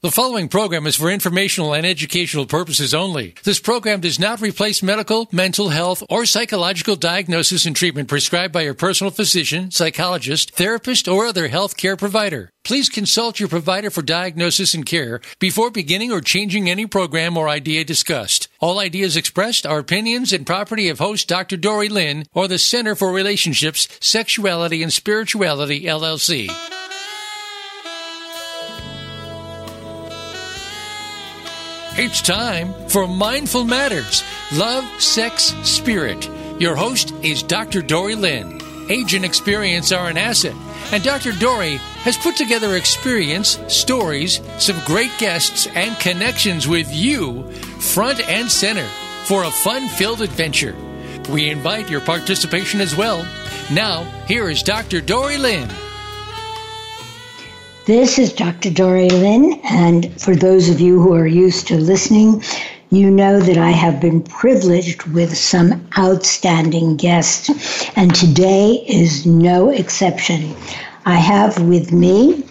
The following program is for informational and educational purposes only. This program does not replace medical, mental health, or psychological diagnosis and treatment prescribed by your personal physician, psychologist, therapist, or other health care provider. Please consult your provider for diagnosis and care before beginning or changing any program or idea discussed. All ideas expressed are opinions and property of host Dr. Dorree Lynn or the Center for Relationships, Sexuality, and Spirituality, LLC. It's time for Mindful Matters Love, Sex, Spirit. Your host is Dr. Dorree Lynn. Age and experience are an asset, and Dr. Dorree has put together experience, stories, some great guests, and connections with you front and center for a fun filled adventure. We invite your participation as well. Now, here is Dr. Dorree Lynn. This is Dr. Dorree Lynn, and for those of you who are used to listening, you know that I have been privileged with some outstanding guests, and today is no exception. I have with me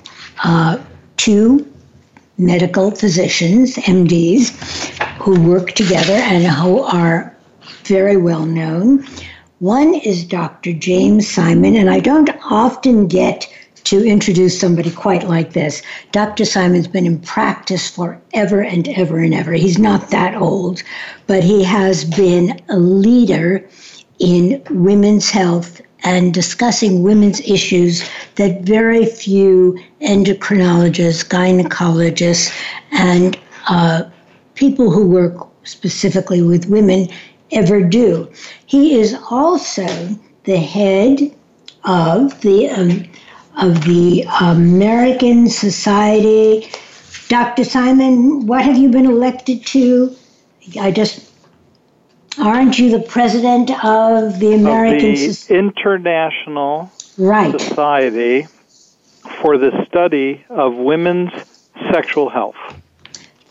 uh, two medical physicians, MDs, who work together and who are very well known. One is Dr. James Simon, and I don't often get to introduce somebody quite like this. Dr. Simon's been in practice forever and ever and ever. He's not that old, but he has been a leader in women's health and discussing women's issues that very few endocrinologists, gynecologists, and uh, people who work specifically with women ever do. He is also the head of the um, of the American Society. Dr. Simon, what have you been elected to? I just aren't you the president of the American of the so- International right. Society for the Study of Women's Sexual Health.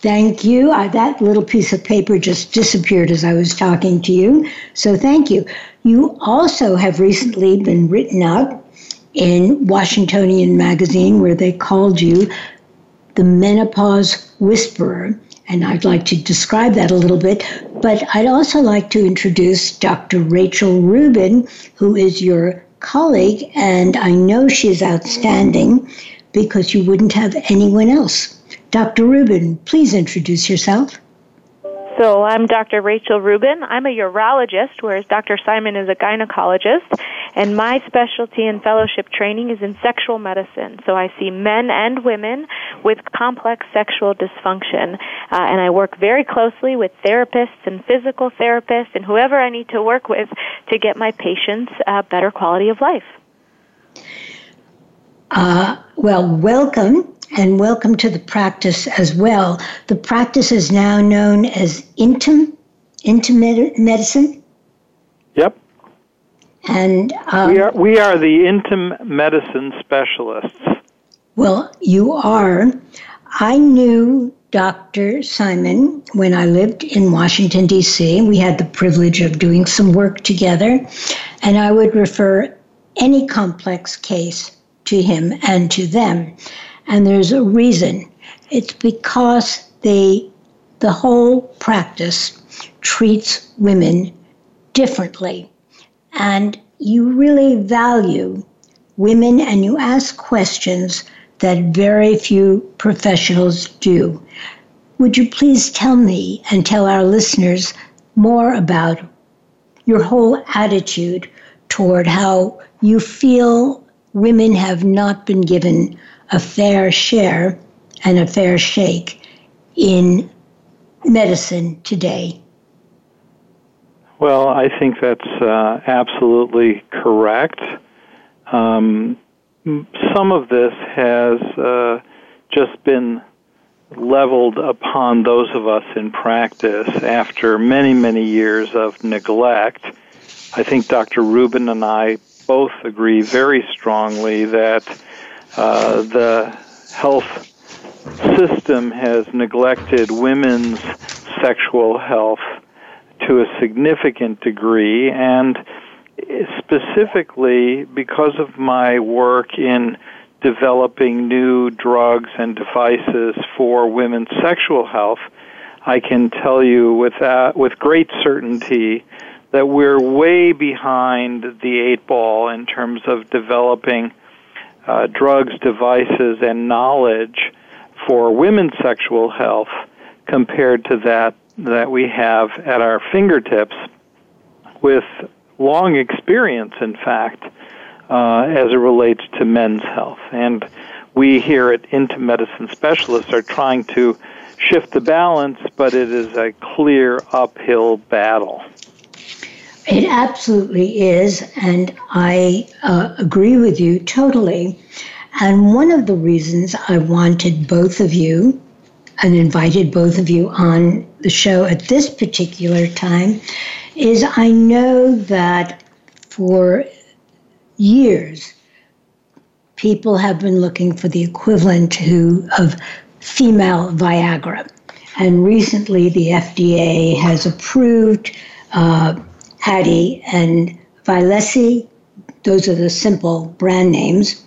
Thank you. Uh, that little piece of paper just disappeared as I was talking to you. So thank you. You also have recently been written up in Washingtonian Magazine, where they called you the menopause whisperer. And I'd like to describe that a little bit. But I'd also like to introduce Dr. Rachel Rubin, who is your colleague, and I know she's outstanding because you wouldn't have anyone else. Dr. Rubin, please introduce yourself. So I'm Dr. Rachel Rubin. I'm a urologist, whereas Dr. Simon is a gynecologist. And my specialty and fellowship training is in sexual medicine. So I see men and women with complex sexual dysfunction. Uh, and I work very closely with therapists and physical therapists and whoever I need to work with to get my patients a better quality of life. Uh, well, welcome and welcome to the practice as well. The practice is now known as Intim, Intim Medicine. Yep. And um, we are we are the Intim Medicine specialists. Well, you are. I knew Dr. Simon when I lived in Washington D.C. We had the privilege of doing some work together, and I would refer any complex case to him and to them. And there's a reason. It's because they, the whole practice treats women differently. And you really value women and you ask questions that very few professionals do. Would you please tell me and tell our listeners more about your whole attitude toward how you feel women have not been given a fair share and a fair shake in medicine today? Well, I think that's uh, absolutely correct. Um, some of this has uh, just been leveled upon those of us in practice after many, many years of neglect. I think Dr. Rubin and I both agree very strongly that uh, the health system has neglected women's sexual health to a significant degree, and specifically because of my work in developing new drugs and devices for women's sexual health, I can tell you with that, with great certainty that we're way behind the eight ball in terms of developing uh, drugs, devices, and knowledge for women's sexual health compared to that that we have at our fingertips with long experience, in fact, uh, as it relates to men's health. And we here at Intim Medicine Specialists are trying to shift the balance, but it is a clear uphill battle. It absolutely is, and I uh, agree with you totally. And one of the reasons I wanted both of you and invited both of you on the show at this particular time is I know that for years people have been looking for the equivalent to of female Viagra. And recently the FDA has approved uh, and Vyleesi. Those are the simple brand names.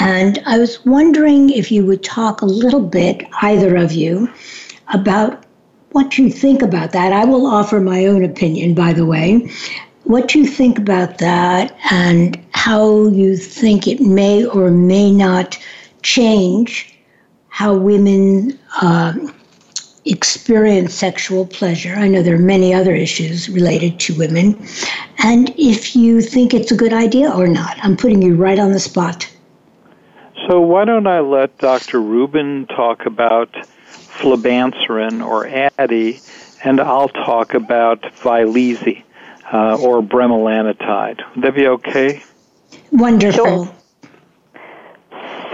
And I was wondering if you would talk a little bit, either of you, about what do you think about that. I will offer my own opinion, by the way. What do you think about that and how you think it may or may not change how women um, experience sexual pleasure. I know there are many other issues related to women. And if you think it's a good idea or not, I'm putting you right on the spot. So, why don't I let Dr. Rubin talk about flibanserin or Addyi, and I'll talk about Vyleesi uh, or bremelanotide. Would that be okay? Wonderful. Sure.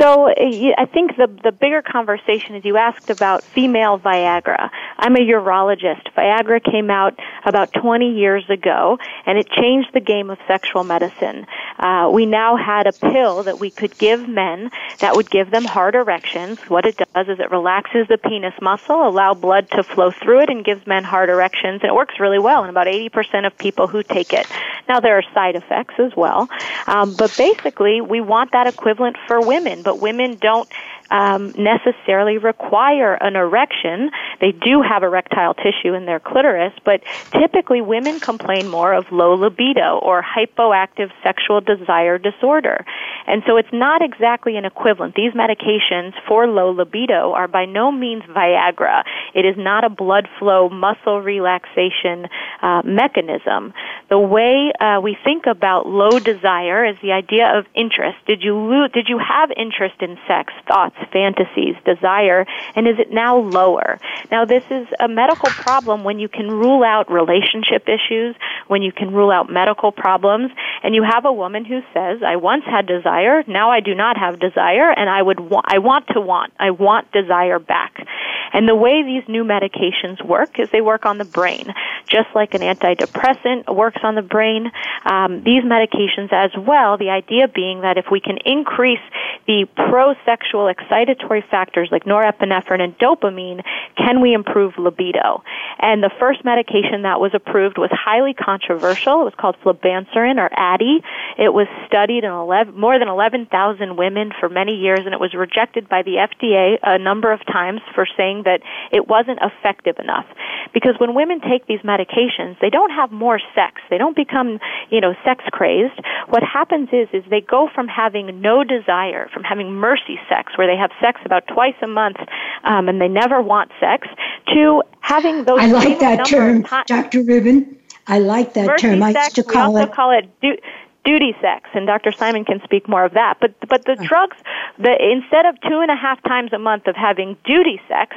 So I think the the bigger conversation is you asked about female Viagra. I'm a urologist. Viagra came out about 20 years ago, and it changed the game of sexual medicine. Uh, we now had a pill that we could give men that would give them hard erections. What it does is it relaxes the penis muscle, allow blood to flow through it, and gives men hard erections. And it works really well in about 80% of people who take it. Now there are side effects as well, um, but basically we want that equivalent for women but women don't um, necessarily require an erection. They do have erectile tissue in their clitoris, but typically women complain more of low libido or hypoactive sexual desire disorder. And so it's not exactly an equivalent. These medications for low libido are by no means Viagra. It is not a blood flow muscle relaxation uh, mechanism. The way uh, we think about low desire is the idea of interest. Did you lo- did you have interest in sex, thoughts, fantasies, desire, and is it now lower? Now, this is a medical problem when you can rule out relationship issues, when you can rule out medical problems, and you have a woman who says, "I once had desire, now I do not have desire, and I would wa- I want to want, I want desire back." And the way these new medications work is they work on the brain, just like an antidepressant works on the brain. Um, these medications as well. The idea being that if we can increase the pro-sexual excitatory factors like norepinephrine and dopamine, can we improve libido? And the first medication that was approved was highly controversial. It was called flibanserin or Addyi. It was studied in 11, more than 11,000 women for many years, and it was rejected by the FDA a number of times for saying that it wasn't effective enough. Because when women take these medications, they don't have more sex. They don't become, you know, sex crazed. What happens is, is they go from having no desire, from having mercy sex, where they have sex about twice a month, um, and they never want sex, to having those. I like that term, Dr. Rubin. I like that mercy term. Sex, I used to call we also it. call it duty sex, and Dr. Simon can speak more of that. But but the drugs, the instead of two and a half times a month of having duty sex,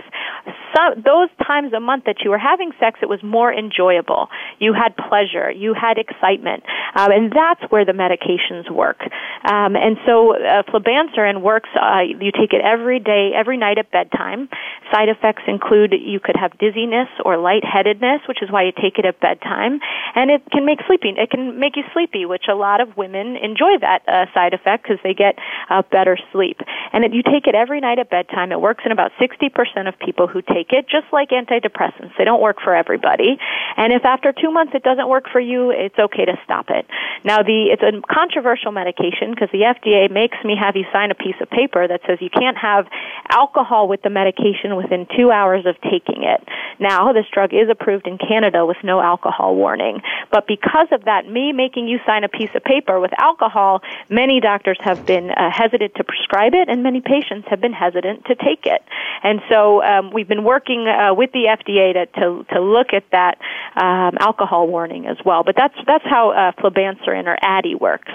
some, those times a month that you were having sex, it was more enjoyable. You had pleasure, you had excitement, um, and that's where the medications work. Um, and so uh, flibanserin works. Uh, you take it every day, every night at bedtime. side effects include you could have dizziness or lightheadedness, which is why you take it at bedtime, and it can make sleeping. It can make you sleepy, which a lot of women enjoy that uh, side effect because they get uh, better sleep. And it, you take it every night at bedtime. It works in about 60% of people who take it, just like antidepressants. They don't work for everybody. And if after two months it doesn't work for you, it's okay to stop it. Now, the it's a controversial medication because the FDA makes me have you sign a piece of paper that says you can't have alcohol with the medication within two hours of taking it. Now, this drug is approved in Canada with no alcohol warning. But because of that, me making you sign a piece of paper with alcohol, many doctors have been uh, hesitant to prescribe it, and many patients have been hesitant to take it. And so um, we've been working uh, with the FDA to, to, to look at that um, alcohol warning as well. But that's, that's how uh, flibanserin or Addyi works.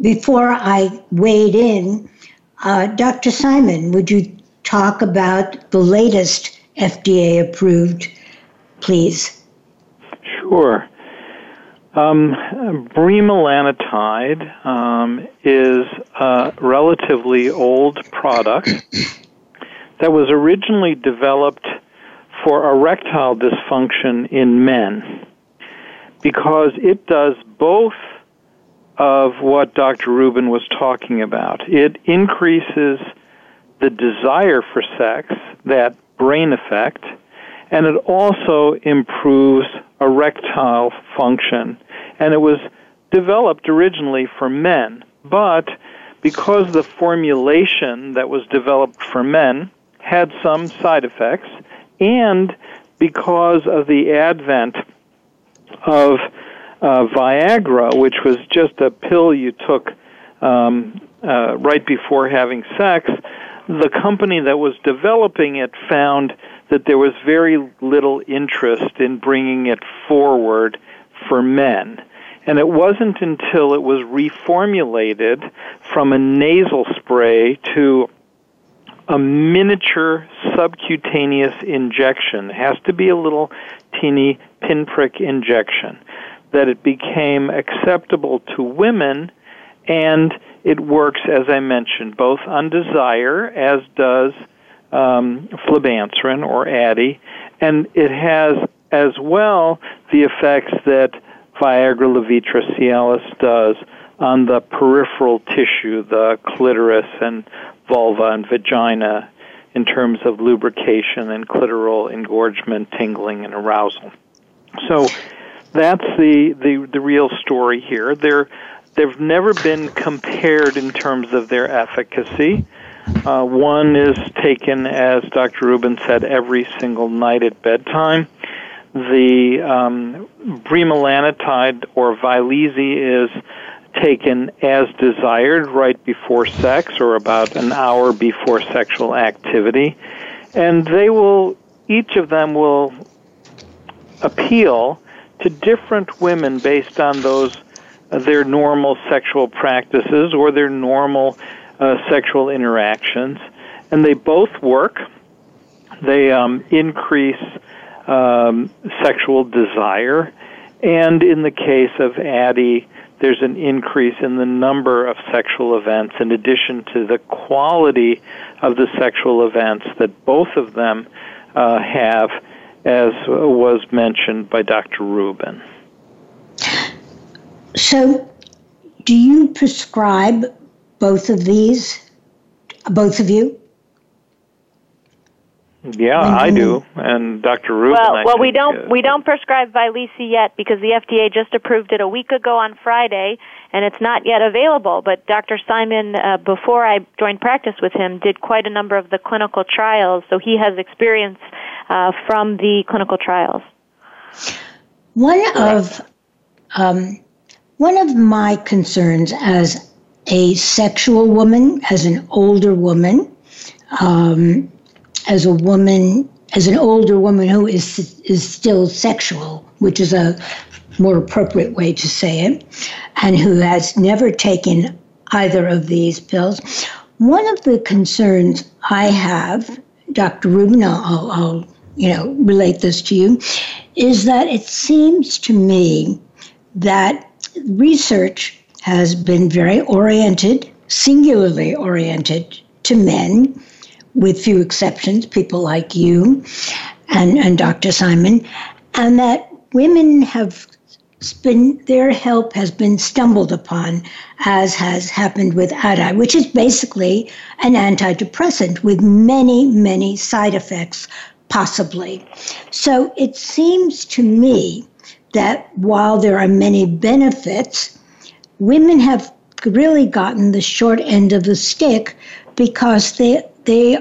Before I wade in, uh, Dr. Simon, would you talk about the latest FDA approved, please? Sure. Um, bremelanotide um, is a relatively old product that was originally developed for erectile dysfunction in men because it does both of what Dr. Rubin was talking about. It increases the desire for sex, that brain effect, and it also improves erectile function. And it was developed originally for men, but because the formulation that was developed for men had some side effects, and because of the advent of uh, Viagra, which was just a pill you took um, uh, right before having sex, the company that was developing it found that there was very little interest in bringing it forward for men. And it wasn't until it was reformulated from a nasal spray to a miniature subcutaneous injection. It has to be a little teeny pinprick injection that it became acceptable to women and it works, as I mentioned, both on desire, as does um, flibanserin or Addyi, and it has as well the effects that Viagra Levitra Cialis does on the peripheral tissue, the clitoris and vulva and vagina, in terms of lubrication and clitoral engorgement, tingling, and arousal. So that's the, the, the real story here. They're, they've never been compared in terms of their efficacy. Uh, one is taken, as Dr. Rubin said, every single night at bedtime. The um, bremelanotide or Vyleesi is taken as desired right before sex or about an hour before sexual activity. And they will, each of them will appeal to different women based on those uh, their normal sexual practices or their normal uh, sexual interactions, and they both work. They um, increase um, sexual desire, and in the case of Addyi, there's an increase in the number of sexual events in addition to the quality of the sexual events that both of them uh, have as was mentioned by Dr. Rubin. So, do you prescribe both of these? Both of you? Yeah, I do, and Dr. Rubin. Well, I well, we don't uh, we don't prescribe Vyleesi yet because the FDA just approved it a week ago on Friday, and it's not yet available. But Dr. Simon, uh, before I joined practice with him, did quite a number of the clinical trials, so he has experience uh, from the clinical trials. One of um, one of my concerns as a sexual woman, as an older woman, um, as a woman, as an older woman who is is still sexual, which is a more appropriate way to say it, and who has never taken either of these pills. One of the concerns I have, Dr. Rubin, I'll, I'll you know relate this to you, is that it seems to me that research has been very oriented, singularly oriented to men with few exceptions, people like you and, and Dr. Simon, and that women have been their help has been stumbled upon, as has happened with Addyi, which is basically an antidepressant with many, many side effects, possibly. So it seems to me that while there are many benefits, women have really gotten the short end of the stick because they they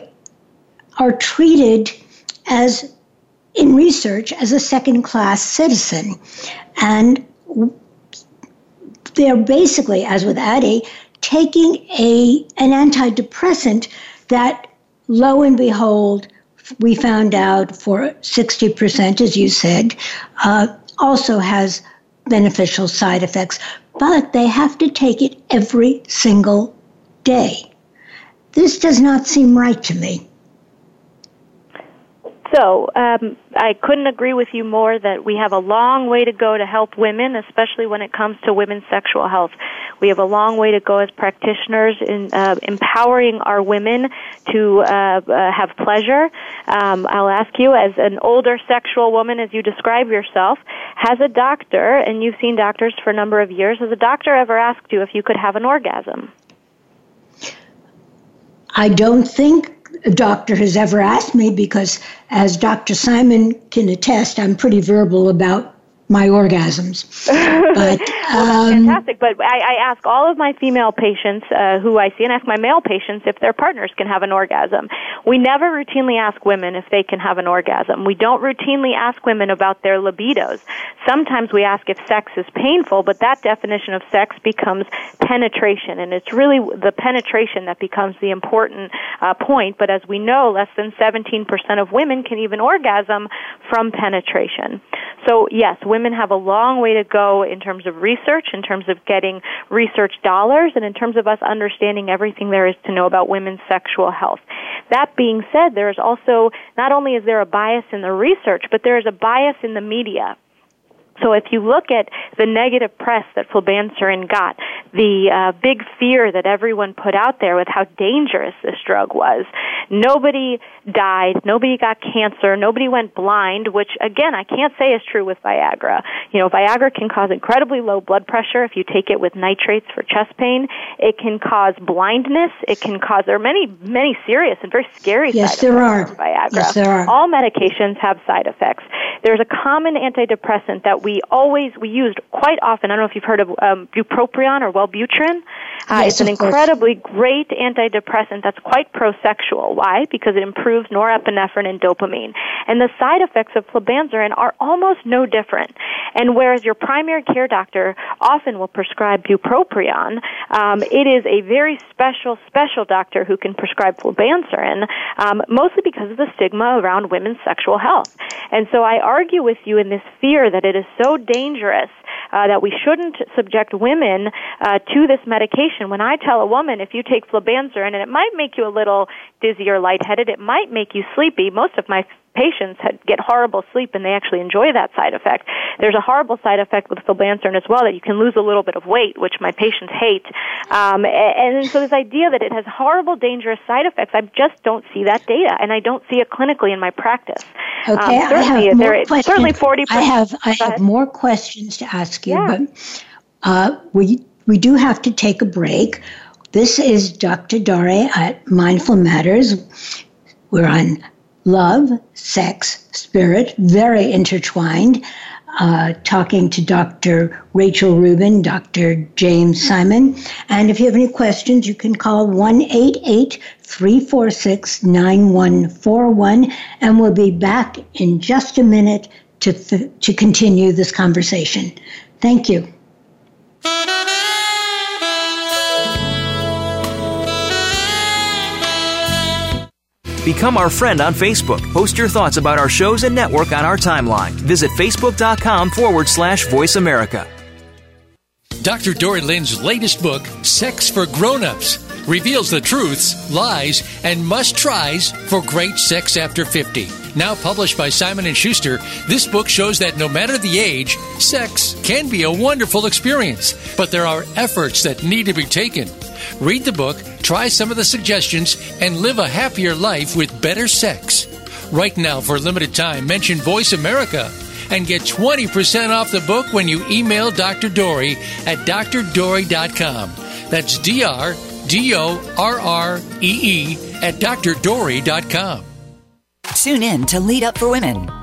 are treated as in research as a second class citizen. And they're basically, as with Addyi, taking a an antidepressant that, lo and behold, we found out for 60%, as you said, uh, also has beneficial side effects, but they have to take it every single day. This does not seem right to me. So, um, I couldn't agree with you more that we have a long way to go to help women, especially when it comes to women's sexual health. We have a long way to go as practitioners in uh, empowering our women to uh, uh, have pleasure. Um, I'll ask you, as an older sexual woman, as you describe yourself, has a doctor, and you've seen doctors for a number of years, has a doctor ever asked you if you could have an orgasm? I don't think a doctor has ever asked me because, as Dr. Simon can attest, I'm pretty verbal about my orgasms. But well, um, fantastic. But I, I, ask all of my female patients uh, who I see, and ask my male patients if their partners can have an orgasm. We never routinely ask women if they can have an orgasm. We don't routinely ask women about their libidos. Sometimes we ask if sex is painful, but that definition of sex becomes penetration, and it's really the penetration that becomes the important uh, point. But as we know, less than 17% of women can even orgasm from penetration. So yes, women have a long way to go in terms of research, in terms of getting research dollars, and in terms of us understanding everything there is to know about women's sexual health. That being said, there is also, not only is there a bias in the research, but there is a bias in the media. So if you look at the negative press that flibanserin got, the uh, big fear that everyone put out there with how dangerous this drug was, nobody died, nobody got cancer, nobody went blind, which again I can't say is true with Viagra. You know, Viagra can cause incredibly low blood pressure if you take it with nitrates for chest pain. It can cause blindness. It can cause there are many many serious and very scary yes, side there effects are. Viagra. Yes, there are. All medications have side effects. There's a common antidepressant that we always we used quite often. I don't know if you've heard of um, bupropion or Wellbutrin. Uh, yes, it's an incredibly great antidepressant that's quite pro-sexual. Why? Because it improves norepinephrine and dopamine. And the side effects of flibanserin are almost no different. And whereas your primary care doctor often will prescribe bupropion, um, it is a very special, special doctor who can prescribe flibanserin, um, mostly because of the stigma around women's sexual health. And so I argue with you in this fear that it is so dangerous uh, that we shouldn't subject women uh, to this medication. When I tell a woman, if you take flibanserin, and it might make you a little dizzy or lightheaded, it might make you sleepy. Most of my patients had, get horrible sleep and they actually enjoy that side effect. There's a horrible side effect with flibanserin as well that you can lose a little bit of weight, which my patients hate. Um, and, and so this idea that it has horrible, dangerous side effects, I just don't see that data, and I don't see it clinically in my practice. Okay, um, I have more there, questions. Certainly, forty. I have I have more questions to ask you, yeah. but uh, we we do have to take a break. This is Dr. Dorree at Mindful Matters. We're on love, sex, spirit, very intertwined. Uh, talking to Dr. Rachel Rubin, Dr. James Simon. And if you have any questions, you can call 1 346 9141. And we'll be back in just a minute to, th- to continue this conversation. Thank you. Become our friend on Facebook. Post your thoughts about our shows and network on our timeline. Visit facebook.com forward slash voice America. Dr. Dorree Lynn's latest book, Sex for Grown-Ups, reveals the truths, lies, and must-tries for great sex after 50 Now published by Simon & Schuster, this book shows that no matter the age, sex can be a wonderful experience, but there are efforts that need to be taken. Read the book, try some of the suggestions, and live a happier life with better sex. Right now, for a limited time, mention Voice America and get 20% off the book when you email Dr. Dorree at drdorree.com. That's D R D O R R E E at drdorree.com. Tune in to Lead Up for Women.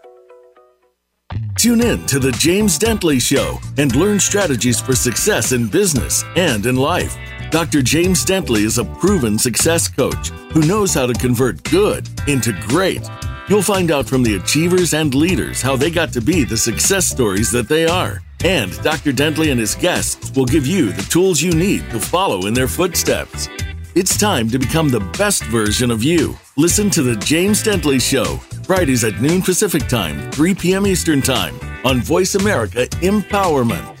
Tune in to The James Dentley Show and learn strategies for success in business and in life. Dr. James Dentley is a proven success coach who knows how to convert good into great. You'll find out from the achievers and leaders how they got to be the success stories that they are. And Dr. Dentley and his guests will give you the tools you need to follow in their footsteps. It's time to become the best version of you. Listen to The James Dentley Show, Fridays at noon Pacific Time, 3 p.m. Eastern Time on Voice America Empowerment.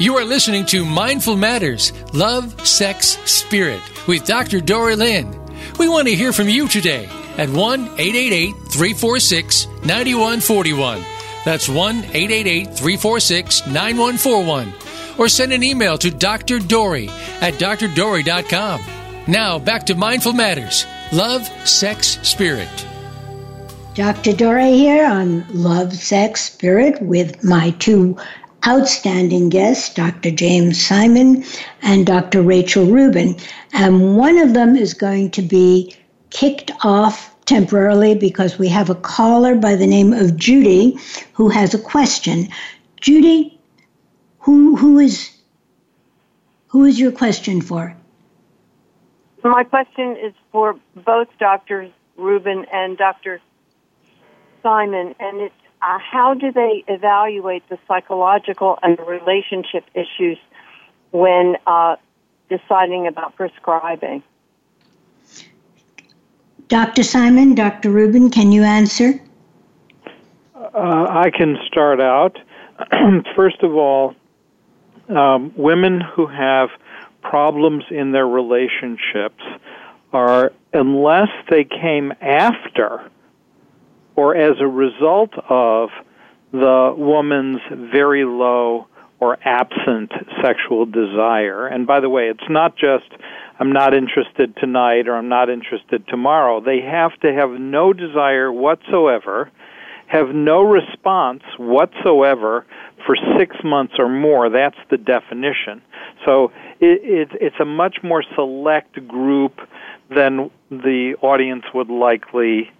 You are listening to Mindful Matters Love, Sex, Spirit with Dr. Dorree Lynn. We want to hear from you today at 1 888 346 9141. That's 1 888 346 9141. Or send an email to Dr. Dorree at drdorree.com. Now back to Mindful Matters Love, Sex, Spirit. Dr. Dorree here on Love, Sex, Spirit with my two outstanding guests, Dr. James Simon and Dr. Rachel Rubin. And one of them is going to be kicked off temporarily because we have a caller by the name of Judy who has a question. Judy, who who is who is your question for? My question is for both Doctors Rubin and Dr. Simon, and it's uh, how do they evaluate the psychological and relationship issues when uh, deciding about prescribing? Dr. Simon, Dr. Rubin, can you answer? Uh, I can start out. First of all, um, women who have problems in their relationships are, unless they came after or as a result of the woman's very low or absent sexual desire. And by the way, it's not just I'm not interested tonight or I'm not interested tomorrow. They have to have no desire whatsoever, have no response whatsoever for six months or more. That's the definition. So it, it, it's a much more select group than the audience would likely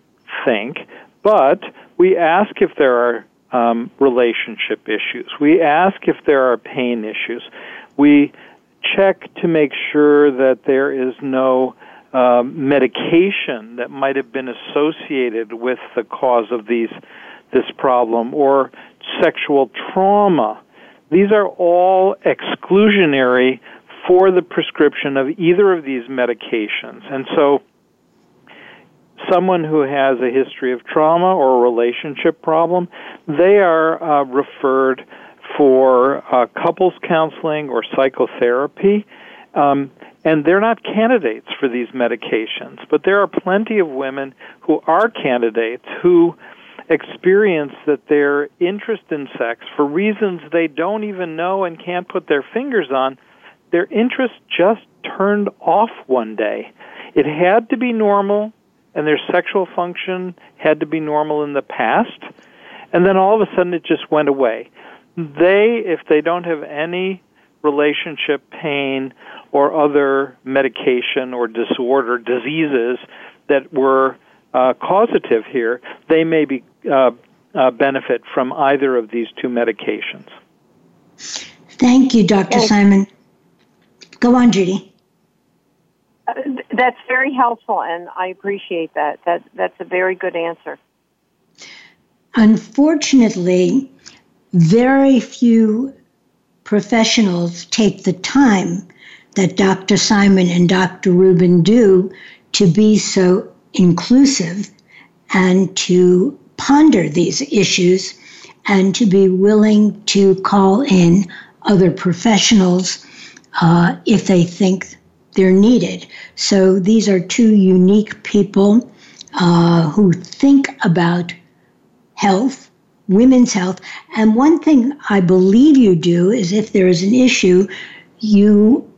think. But we ask if there are um, relationship issues. We ask if there are pain issues. We check to make sure that there is no um, medication that might have been associated with the cause of these this problem or sexual trauma. These are all exclusionary for the prescription of either of these medications. And so someone who has a history of trauma or a relationship problem, they are uh, referred for uh, couples counseling or psychotherapy. Um, and they're not candidates for these medications, but there are plenty of women who are candidates who experience that their interest in sex, for reasons they don't even know and can't put their fingers on, their interest just turned off one day. It had to be normal and their sexual function had to be normal in the past, and then all of a sudden it just went away. They, if they don't have any relationship pain or other medication or disorder, diseases that were uh, causative here, they may be uh, uh, benefit from either of these two medications. Thank you, Dr. Simon. Go on, Judy. That's very helpful, and I appreciate that. That that's a very good answer. Unfortunately, very few professionals take the time that Dr. Simon and Dr. Rubin do to be so inclusive and to ponder these issues and to be willing to call in other professionals uh, if they think they're needed. So these are two unique people uh, who think about health, women's health. And one thing I believe you do is if there is an issue, you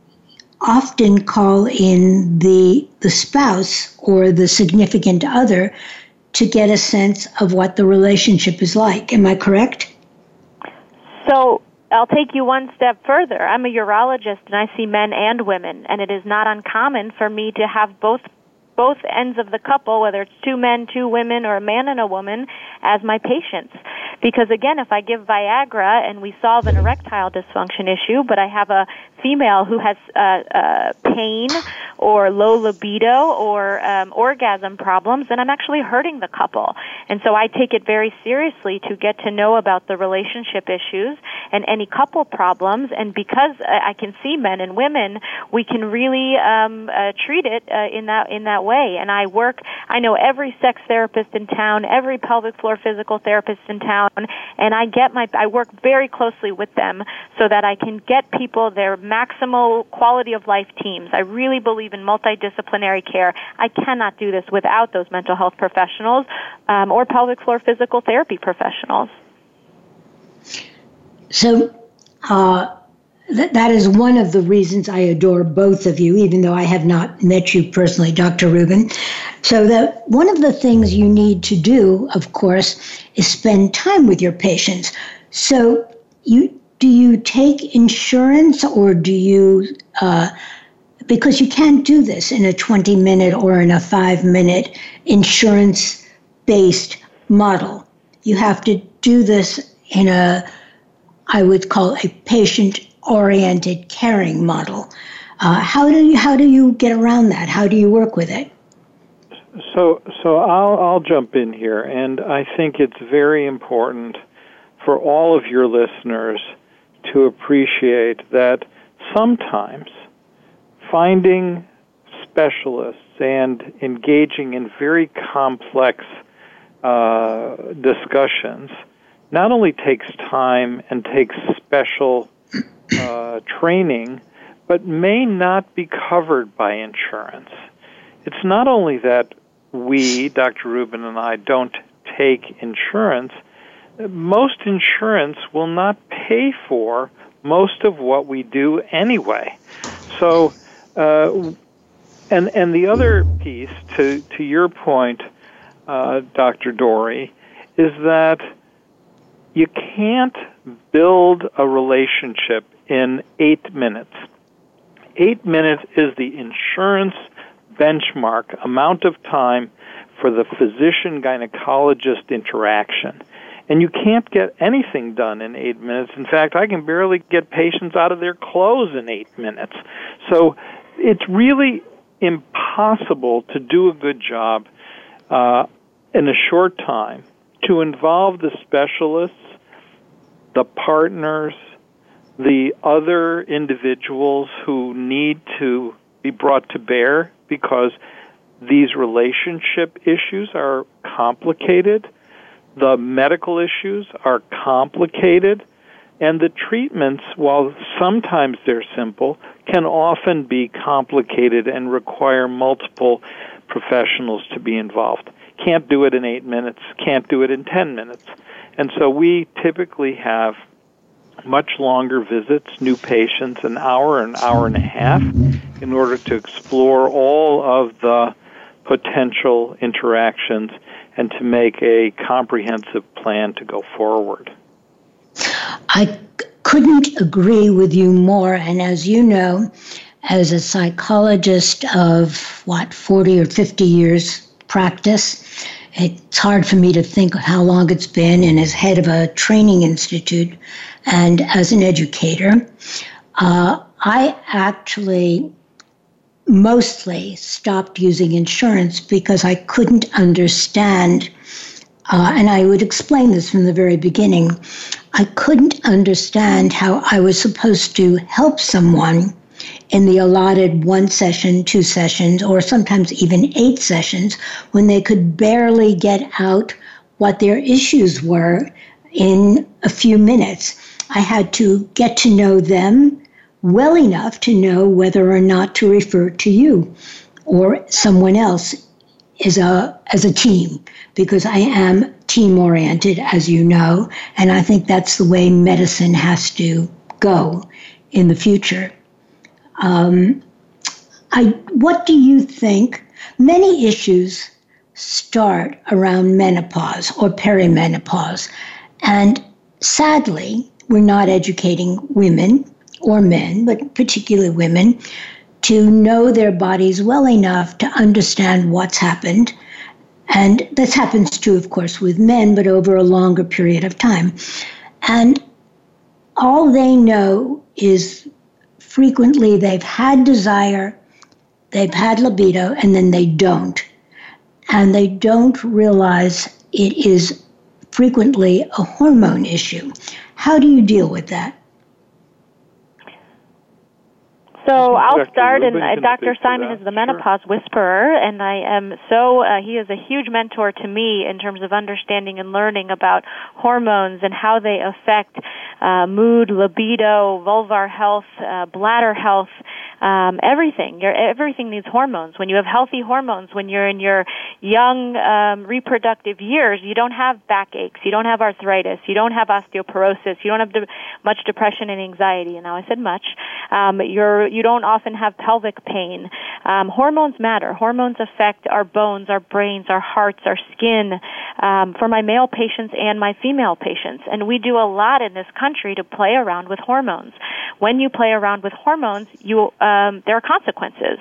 often call in the the spouse or the significant other to get a sense of what the relationship is like. Am I correct? So I'll take you one step further. I'm a urologist and I see men and women, and it is not uncommon for me to have both both ends of the couple, whether it's two men, two women, or a man and a woman, as my patients. Because again, if I give Viagra and we solve an erectile dysfunction issue, but I have a female who has uh, uh, pain or low libido or um, orgasm problems, then I'm actually hurting the couple. And so I take it very seriously to get to know about the relationship issues and any couple problems. And because I can see men and women, we can really um, uh, treat it uh, in that in that way. And I work. I know every sex therapist in town, every pelvic floor physical therapist in town, and I get my. I work very closely with them so that I can get people their maximal quality of life teams. I really believe in multidisciplinary care. I cannot do this without those mental health professionals um, or pelvic floor physical therapy professionals. So, uh, th- that is one of the reasons I adore both of you, even though I have not met you personally, Dr. Rubin. So, that one of the things you need to do, of course, is spend time with your patients. So, you do you take insurance or do you, uh, because you can't do this in a 20 minute or in a five minute insurance based model. You have to do this in a, I would call a patient oriented caring model. Uh, how do you how do you get around that? How do you work with it? So so I'll I'll jump in here, and I think it's very important for all of your listeners to appreciate that sometimes finding specialists and engaging in very complex uh, discussions not only takes time and takes special uh, training, but may not be covered by insurance. It's not only that we, Dr. Rubin and I, don't take insurance, most insurance will not pay for most of what we do anyway. So, uh, and and the other piece to to your point, uh, Dr. Dorree, is that you can't build a relationship in eight minutes. Eight minutes is the insurance benchmark amount of time for the physician gynecologist interaction. And you can't get anything done in eight minutes. In fact, I can barely get patients out of their clothes in eight minutes. So it's really impossible to do a good job uh, in a short time to involve the specialists, the partners, the other individuals who need to be brought to bear because these relationship issues are complicated the medical issues are complicated, and the treatments, while sometimes they're simple, can often be complicated and require multiple professionals to be involved. Can't do it in eight minutes, can't do it in ten minutes. And so we typically have much longer visits, new patients, an hour, an hour and a half, in order to explore all of the potential interactions and to make a comprehensive plan to go forward. I couldn't agree with you more. And as you know, as a psychologist of what, 40 or 50 years practice, it's hard for me to think how long it's been. And as head of a training institute and as an educator, uh, I actually mostly stopped using insurance because I couldn't understand. Uh, and I would explain this from the very beginning. I couldn't understand how I was supposed to help someone in the allotted one session, two sessions, or sometimes even eight sessions when they could barely get out what their issues were in a few minutes. I had to get to know them well enough to know whether or not to refer to you or someone else as a as a team because I am team oriented as you know and I think that's the way medicine has to go in the future. Um, I, what do you think? Many issues start around menopause or perimenopause. And sadly, we're not educating women or men, but particularly women, to know their bodies well enough to understand what's happened. And this happens too, of course, with men, but over a longer period of time. And all they know is frequently they've had desire, they've had libido, and then they don't. And they don't realize it is frequently a hormone issue. How do you deal with that? So I'll start, and uh, Dr. Simon is the menopause sure. whisperer, and I am so, uh, he is a huge mentor to me in terms of understanding and learning about hormones and how they affect uh, mood, libido, vulvar health, uh, bladder health, um, everything. Your, everything needs hormones. When you have healthy hormones, when you're in your young um, reproductive years, you don't have backaches, you don't have arthritis, you don't have osteoporosis, you don't have de- much depression and anxiety. And now I said much. Um, you're you don't often have pelvic pain. Um, hormones matter. Hormones affect our bones, our brains, our hearts, our skin. Um, for my male patients and my female patients, and we do a lot in this country to play around with hormones. When you play around with hormones, you um, there are consequences.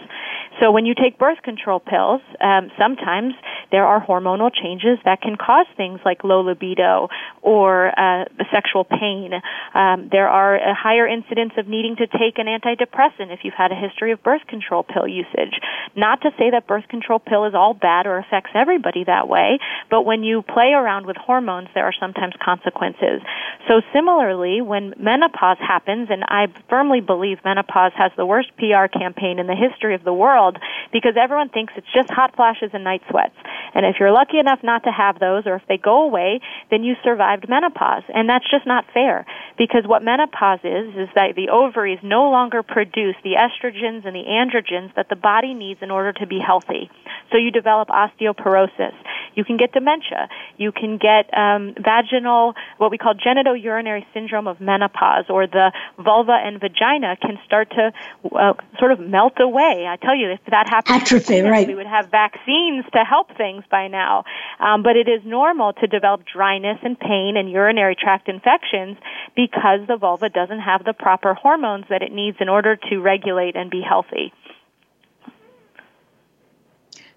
So when you take birth control pills, um, sometimes there are hormonal changes that can cause things like low libido or uh, sexual pain. Um, there are a higher incidence of needing to take an antidepressant if you've had a history of birth control pill usage. Not to say that birth control pill is all bad or affects everybody that way, but when you play around with hormones, there are sometimes consequences. So similarly, when menopause happens, and I firmly believe menopause has the worst PR campaign in the history of the world because everyone thinks it's just hot flashes and night sweats. And if you're lucky enough not to have those, or if they go away, then you survived menopause. And that's just not fair because what menopause is, is that the ovaries no longer produce the estrogens and the androgens that the body needs in order to be healthy. So you develop osteoporosis. You can get dementia. You can get um, vaginal, what we call genitourinary syndrome of menopause, or the vulva and vagina can start to uh, sort of melt away. I tell you, if that happens, atrophy, right? We would have vaccines to help things by now. Um, but it is normal to develop dryness and pain and urinary tract infections because the vulva doesn't have the proper hormones that it needs in order to regulate and be healthy.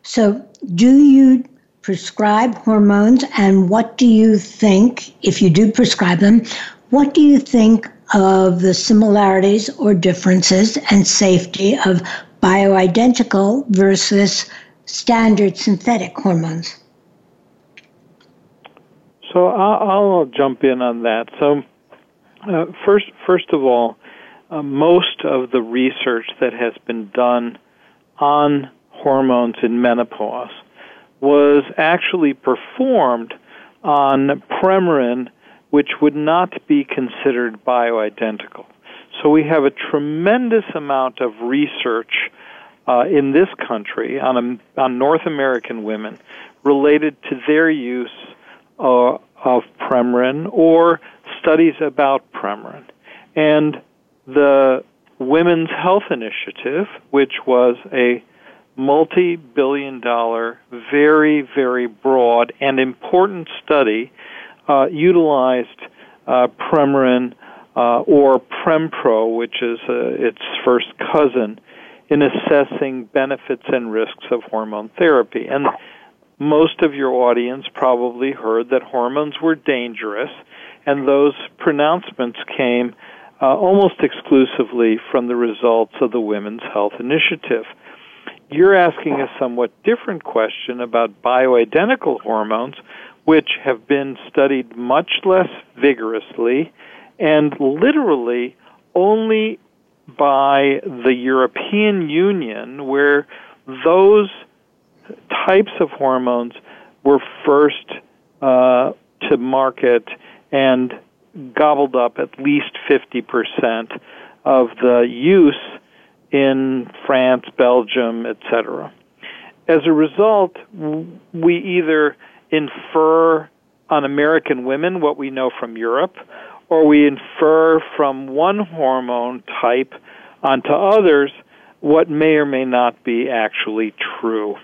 So, do you prescribe hormones, and what do you think, if you do prescribe them, what do you think of the similarities or differences and safety of bioidentical versus standard synthetic hormones? So I'll, I'll jump in on that. So uh, first, first of all, uh, most of the research that has been done on hormones in menopause was actually performed on Premarin, which would not be considered bioidentical. So we have a tremendous amount of research uh, in this country on, a, on North American women related to their use uh, of Premarin or studies about Premarin. And the Women's Health Initiative, which was a multi billion dollar, very, very broad and important study uh, utilized uh, Premarin uh, or Prempro, which is uh, its first cousin, in assessing benefits and risks of hormone therapy. And most of your audience probably heard that hormones were dangerous, and those pronouncements came uh, almost exclusively from the results of the Women's Health Initiative. You're asking a somewhat different question about bioidentical hormones, which have been studied much less vigorously and literally only by the European Union, where those types of hormones were first uh, to market and gobbled up at least 50% of the use in France, Belgium, etc. As a result, we either infer on American women what we know from Europe, or we infer from one hormone type onto others what may or may not be actually true.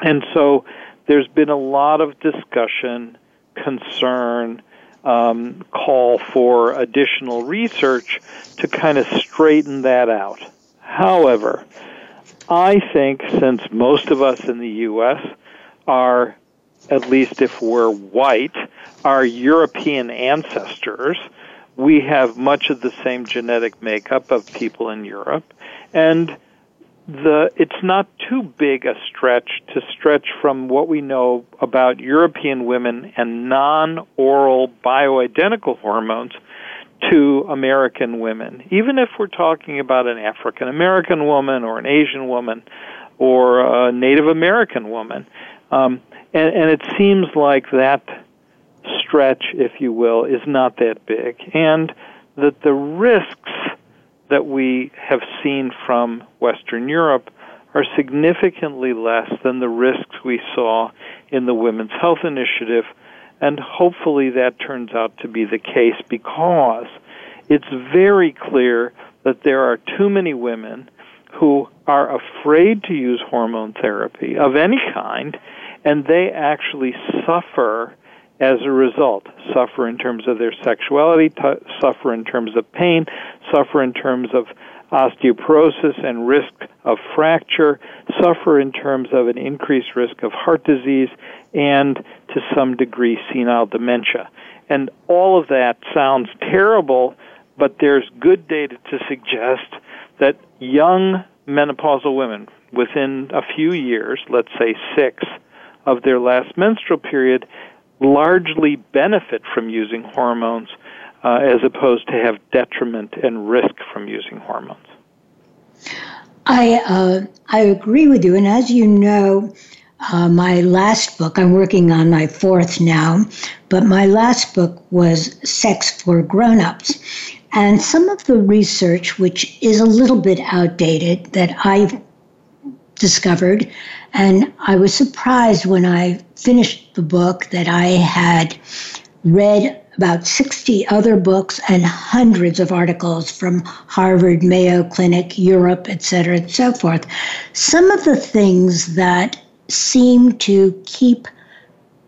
And so there's been a lot of discussion, concern, um, call for additional research to kind of straighten that out. However, I think since most of us in the U.S. are, at least if we're white, our European ancestors, we have much of the same genetic makeup of people in Europe, and the it's not too big a stretch to stretch from what we know about European women and non-oral bioidentical hormones to American women. Even if we're talking about an African American woman or an Asian woman or a Native American woman, um, and, and it seems like that stretch, if you will, is not that big, and that the risks that we have seen from Western Europe are significantly less than the risks we saw in the Women's Health Initiative, and hopefully that turns out to be the case because it's very clear that there are too many women who are afraid to use hormone therapy of any kind, and they actually suffer as a result. Suffer in terms of their sexuality, t- suffer in terms of pain, suffer in terms of osteoporosis and risk of fracture, suffer in terms of an increased risk of heart disease, and to some degree senile dementia. And all of that sounds terrible, but there's good data to suggest that young menopausal women, within a few years, let's say six, of their last menstrual period, largely benefit from using hormones uh, as opposed to have detriment and risk from using hormones. I uh, I agree with you, and as you know, uh, my last book I'm working on my fourth now, but my last book was Sex for Grown-ups, and some of the research, which is a little bit outdated, that I've discovered. And I was surprised when I finished the book that I had read about 60 other books and hundreds of articles from Harvard, Mayo Clinic, Europe, et cetera, and so forth. Some of the things that seem to keep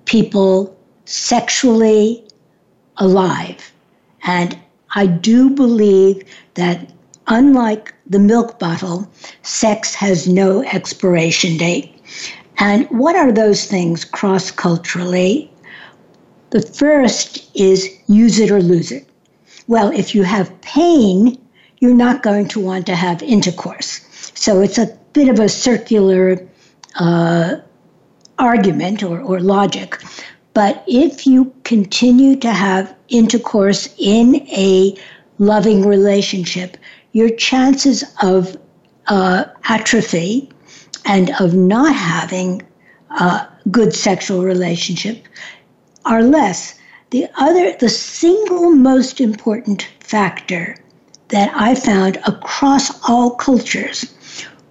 people sexually alive. And I do believe that unlike the milk bottle, sex has no expiration date. And what are those things cross culturally? The first is use it or lose it. Well, if you have pain, you're not going to want to have intercourse. So it's a bit of a circular uh, argument or, or logic. But if you continue to have intercourse in a loving relationship, your chances of uh, atrophy and of not having a good sexual relationship are less. The other, the single most important factor that I found across all cultures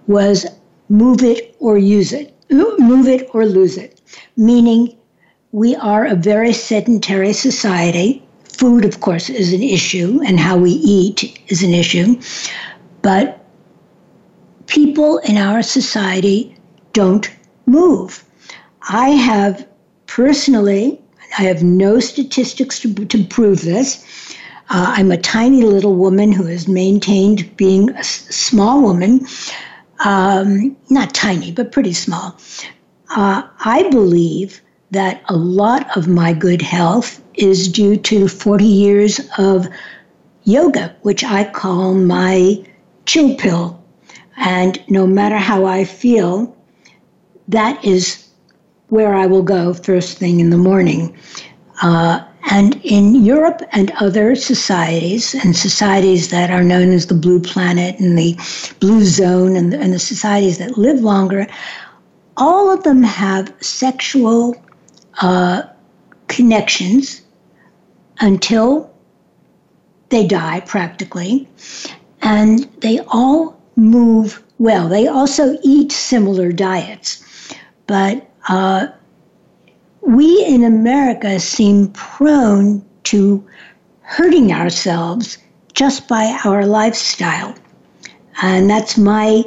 was move it or use it, move it or lose it, meaning we are a very sedentary society. Food, of course, is an issue, and how we eat is an issue. But people in our society don't move. I have personally, I have no statistics to, to prove this. Uh, I'm a tiny little woman who has maintained being a s- small woman, um, not tiny, but pretty small. Uh, I believe that a lot of my good health is due to 40 years of yoga, which I call my chill pill. And no matter how I feel, that is where I will go first thing in the morning. Uh, and in Europe and other societies, and societies that are known as the blue planet and the blue zone, and the, and the societies that live longer, all of them have sexual uh, connections until they die practically. And they all move well. They also eat similar diets. But uh, we in America seem prone to hurting ourselves just by our lifestyle. And that's my,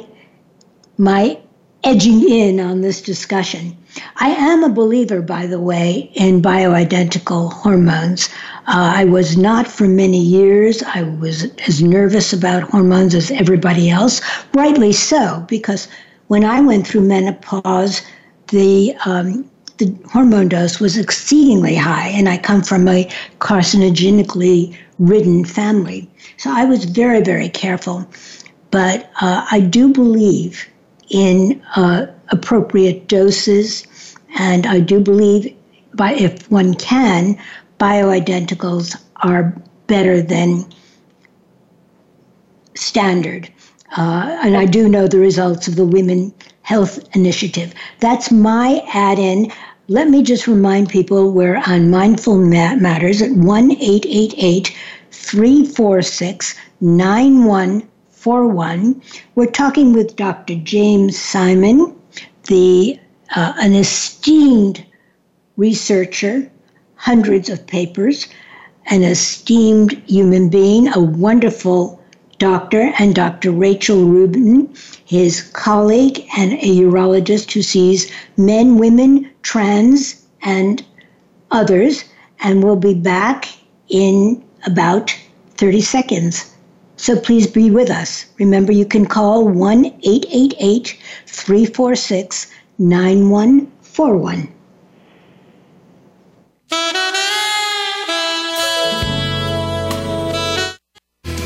my edging in on this discussion. I am a believer, by the way, in bioidentical hormones. Uh, I was not for many years. I was as nervous about hormones as everybody else, rightly so, because when I went through menopause, the um, the hormone dose was exceedingly high, and I come from a carcinogenically ridden family. So I was very, very careful. But uh, I do believe in uh, appropriate doses, and I do believe, by if one can, bioidenticals are better than standard. Uh, and I do know the results of the Women Health Initiative. That's my add in. Let me just remind people we're on Mindful Matters at 1 888 346 9141. We're talking with Dr. James Simon, the uh, an esteemed researcher, hundreds of papers, an esteemed human being, a wonderful doctor, and Dr. Rachel Rubin, his colleague and a urologist who sees men, women, trans, and others. And we'll be back in about 30 seconds. So please be with us. Remember, you can call 1 888 346 9141.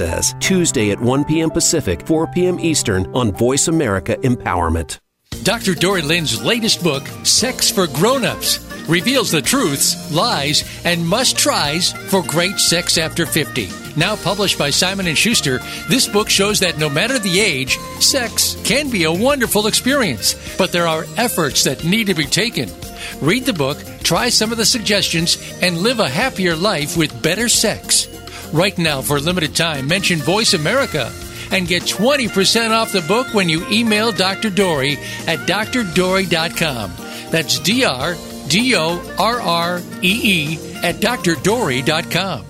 says, Tuesday at 1 p.m. Pacific, 4 p.m. Eastern on Voice America Empowerment. Dr. Dorree Lynn's latest book, Sex for Grown-Ups, reveals the truths, lies, and must-tries for great sex after 50. Now published by Simon & Schuster, this book shows that no matter the age, sex can be a wonderful experience, but there are efforts that need to be taken. Read the book, try some of the suggestions, and live a happier life with better sex. Right now, for a limited time, mention Voice America and get 20% off the book when you email Dr. Dorree at drdorree.com. That's D R D O R R E E at drdorree.com.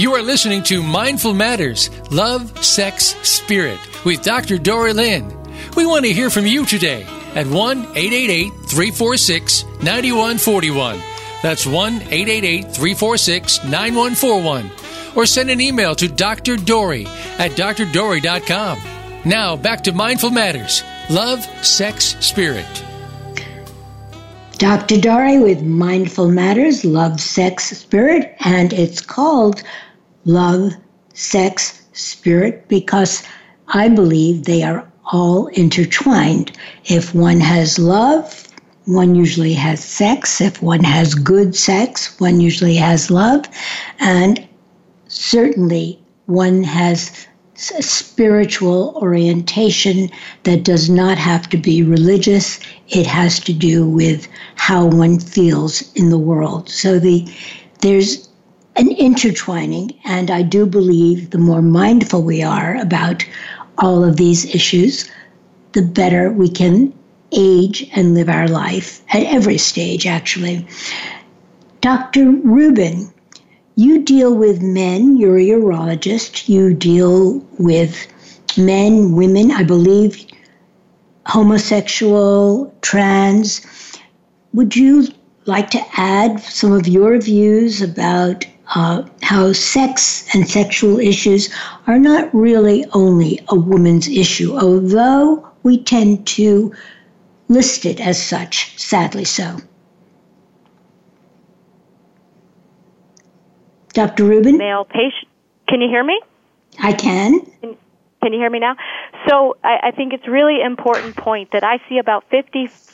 You are listening to Mindful Matters Love, Sex, Spirit with Dr. Dorree Lynn. We want to hear from you today. at 1 888 346 9141. That's 1 888 346 9141. Or send an email to Dr. Dorree at drdorree.com. Now, back to Mindful Matters Love, Sex, Spirit. Dr. Dorree with Mindful Matters, Love, Sex, Spirit, and it's called Love, Sex, Spirit because I believe they are all intertwined. If one has love, one usually has sex. If one has good sex, one usually has love. And certainly one has a spiritual orientation that does not have to be religious. It has to do with how one feels in the world. So the there's an intertwining, and I do believe the more mindful we are about all of these issues, the better we can age and live our life at every stage, actually. Dr. Rubin, you deal with men, you're a urologist, you deal with men, women, I believe, homosexual, trans. Would you like to add some of your views about uh, how sex and sexual issues are not really only a woman's issue, although we tend to list it as such, sadly so. Dr. Rubin? Male patient. Can you hear me? I can. Can you hear me now? So I, I think it's really important point that I see about 50%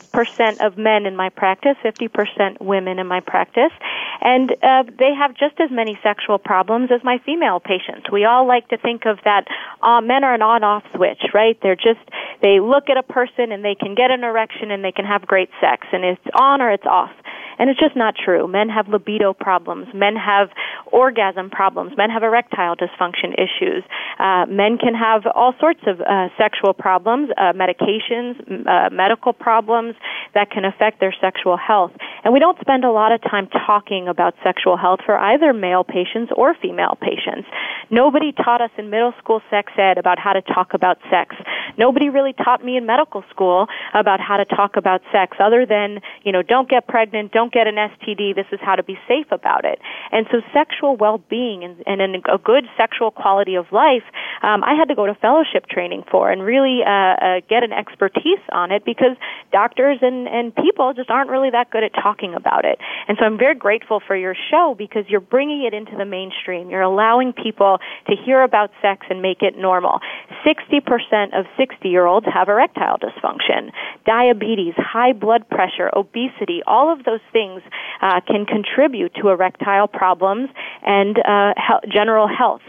of men in my practice, 50% women in my practice, and uh, they have just as many sexual problems as my female patients. We all like to think of that uh, men are an on-off switch, right? They're just they look at a person and they can get an erection and they can have great sex, and it's on or it's off. And it's just not true. Men have libido problems. Men have orgasm problems. Men have erectile dysfunction issues. Uh, men can have all sorts of uh, sexual problems, uh, medications, uh, medical problems that can affect their sexual health. And we don't spend a lot of time talking about sexual health for either male patients or female patients. Nobody taught us in middle school sex ed about how to talk about sex. Nobody really taught me in medical school about how to talk about sex other than, you know, don't get pregnant, don't get an STD, this is how to be safe about it. And so sexual well-being and, and a good sexual quality of life, um, I had to go to fellowship training for and really uh, uh, get an expertise on it because doctors and, and people just aren't really that good at talking about it. And so I'm very grateful for your show because you're bringing it into the mainstream. You're allowing people to hear about sex and make it normal. 60% of 60 year olds have erectile dysfunction. Diabetes, high blood pressure, obesity, all of those things uh, can contribute to erectile problems and uh, he- general health.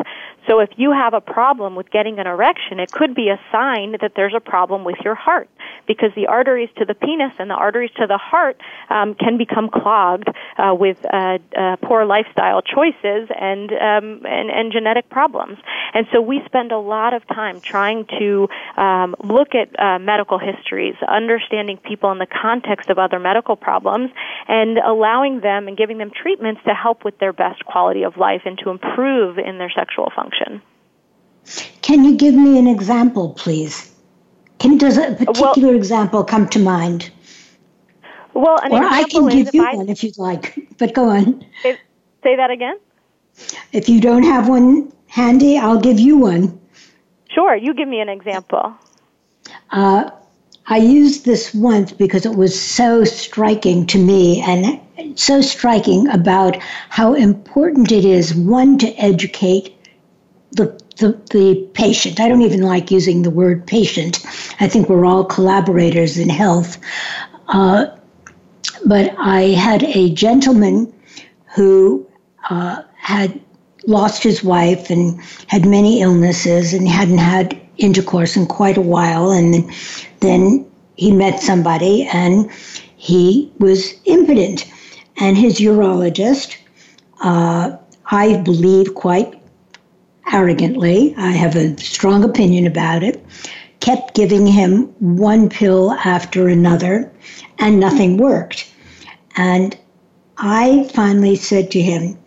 So if you have a problem with getting an erection, it could be a sign that there's a problem with your heart because the arteries to the penis and the arteries to the heart um, can become clogged uh, with uh, uh, poor lifestyle choices and, um, and and genetic problems. And so we spend a lot of time trying to um, look at uh, medical histories, understanding people in the context of other medical problems, and allowing them and giving them treatments to help with their best quality of life and to improve in their sexual function. Can you give me an example, please? Can does a particular well, example come to mind? Well, or I can give you I, one if you'd like. But go on. Say, say that again. If you don't have one handy, I'll give you one. Sure, you give me an example. Uh, I used this once because it was so striking to me and so striking about how important it is, one, to educate the, the, the patient. I don't even like using the word patient. I think we're all collaborators in health. Uh, but I had a gentleman who uh, had lost his wife and had many illnesses and hadn't had intercourse in quite a while. And then he met somebody and he was impotent. And his urologist, uh, I believe quite arrogantly, I have a strong opinion about it, kept giving him one pill after another, and nothing worked. And I finally said to him,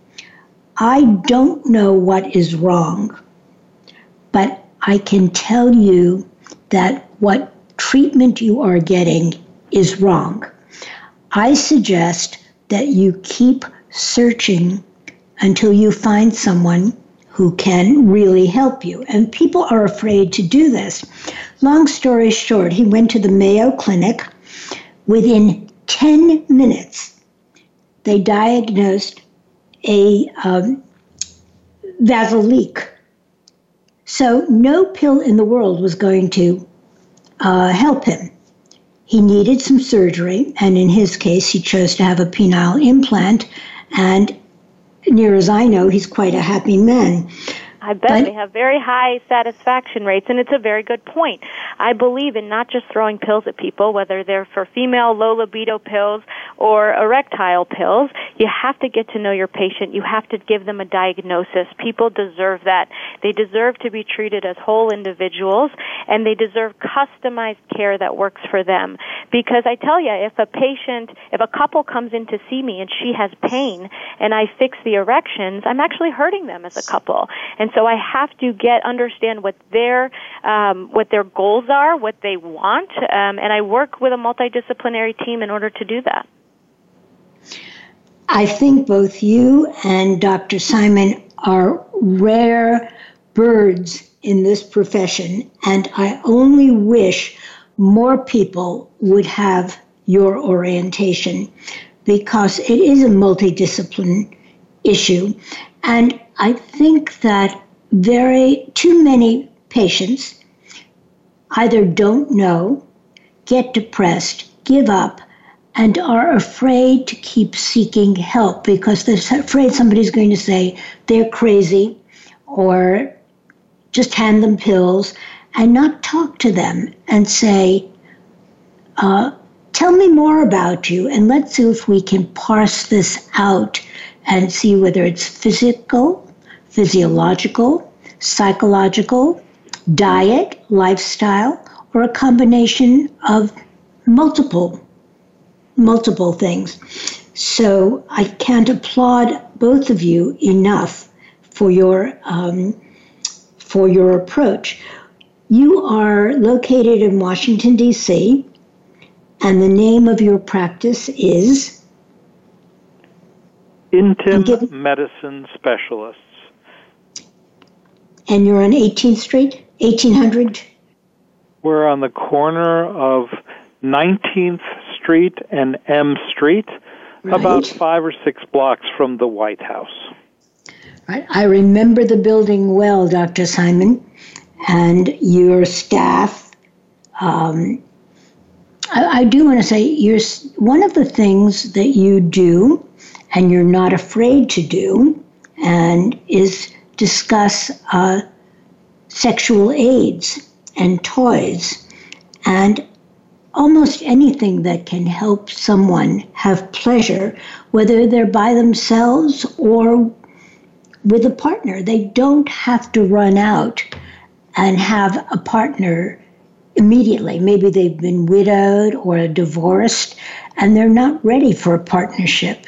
I don't know what is wrong, but I can tell you that what treatment you are getting is wrong. I suggest that you keep searching until you find someone who can really help you. And people are afraid to do this. Long story short, he went to the Mayo Clinic. Within 10 minutes, they diagnosed a um, leak. So, no pill in the world was going to uh, help him. He needed some surgery, and in his case, he chose to have a penile implant. And near as I know, he's quite a happy man. I bet but, they have very high satisfaction rates, and it's a very good point. I believe in not just throwing pills at people, whether they're for female low libido pills or erectile pills. You have to get to know your patient. You have to give them a diagnosis. People deserve that. They deserve to be treated as whole individuals, and they deserve customized care that works for them. Because I tell you, if a patient, if a couple comes in to see me and she has pain, and I fix the erections, I'm actually hurting them as a couple. And so I have to get understand what their um, what their goals are, what they want, um, and I work with a multidisciplinary team in order to do that. I think both you and Dr. Simon are rare birds in this profession, and I only wish more people would have your orientation because it is a multidiscipline issue. And I think that very too many patients either don't know, get depressed, give up, and are afraid to keep seeking help because they're afraid somebody's going to say they're crazy or just hand them pills and not talk to them and say, uh, Tell me more about you, and let's see if we can parse this out and see whether it's physical, physiological, psychological, diet, lifestyle, or a combination of multiple multiple things. So I can't applaud both of you enough for your um, for your approach. You are located in Washington D.C. and the name of your practice is Intim Medicine Specialists. And you're on 18th Street, 1800. We're on the corner of 19th Street and M Street, right. about five or six blocks from the White House. Right. I remember the building well, Dr. Simon, and your staff. Um, I, I do want to say, you're, one of the things that you do, and you're not afraid to do, and is discuss uh, sexual aids and toys. And almost anything that can help someone have pleasure, whether they're by themselves or with a partner. They don't have to run out and have a partner immediately. Maybe they've been widowed or divorced and they're not ready for a partnership.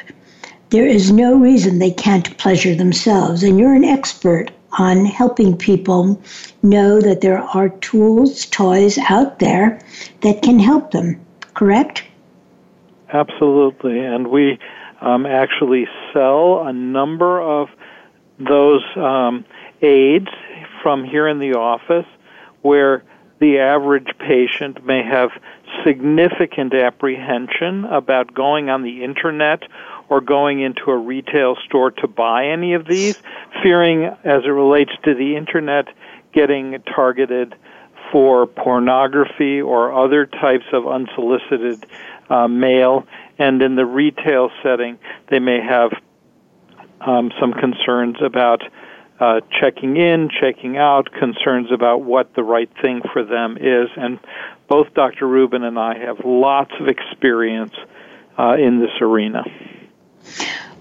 There is no reason they can't pleasure themselves. And you're an expert on helping people know that there are tools, toys out there that can help them, correct? Absolutely. And we um, actually sell a number of those um, aids from here in the office where the average patient may have significant apprehension about going on the internet or going into a retail store to buy any of these, fearing as it relates to the internet getting targeted for pornography or other types of unsolicited uh, mail. And in the retail setting, they may have um, some concerns about uh, checking in, checking out, concerns about what the right thing for them is. And both Dr. Rubin and I have lots of experience uh, in this arena.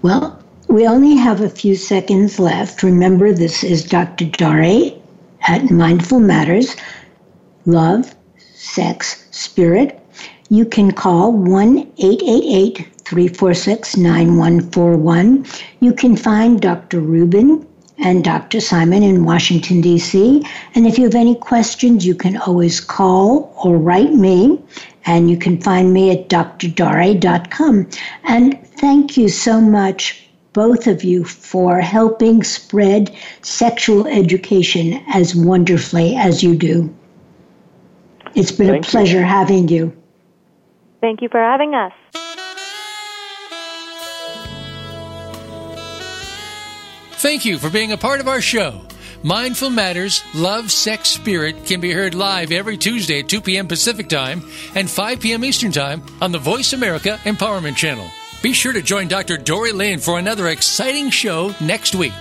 Well, we only have a few seconds left. Remember, this is Dr. Dorree at Mindful Matters Love, Sex, Spirit. You can call 1 888 346 9141. You can find Dr. Rubin and Dr. Simon in Washington, D.C. And if you have any questions, you can always call or write me, and you can find me at drdorree.com. And thank you so much, both of you, for helping spread sexual education as wonderfully as you do. It's been Thank a pleasure you. having you. Thank you for having us. Thank you for being a part of our show. Mindful Matters Love, Sex, Spirit can be heard live every Tuesday at 2 p.m. Pacific Time and 5 p.m. Eastern Time on the Voice America Empowerment Channel. Be sure to join Dr. Dorree Lane for another exciting show next week.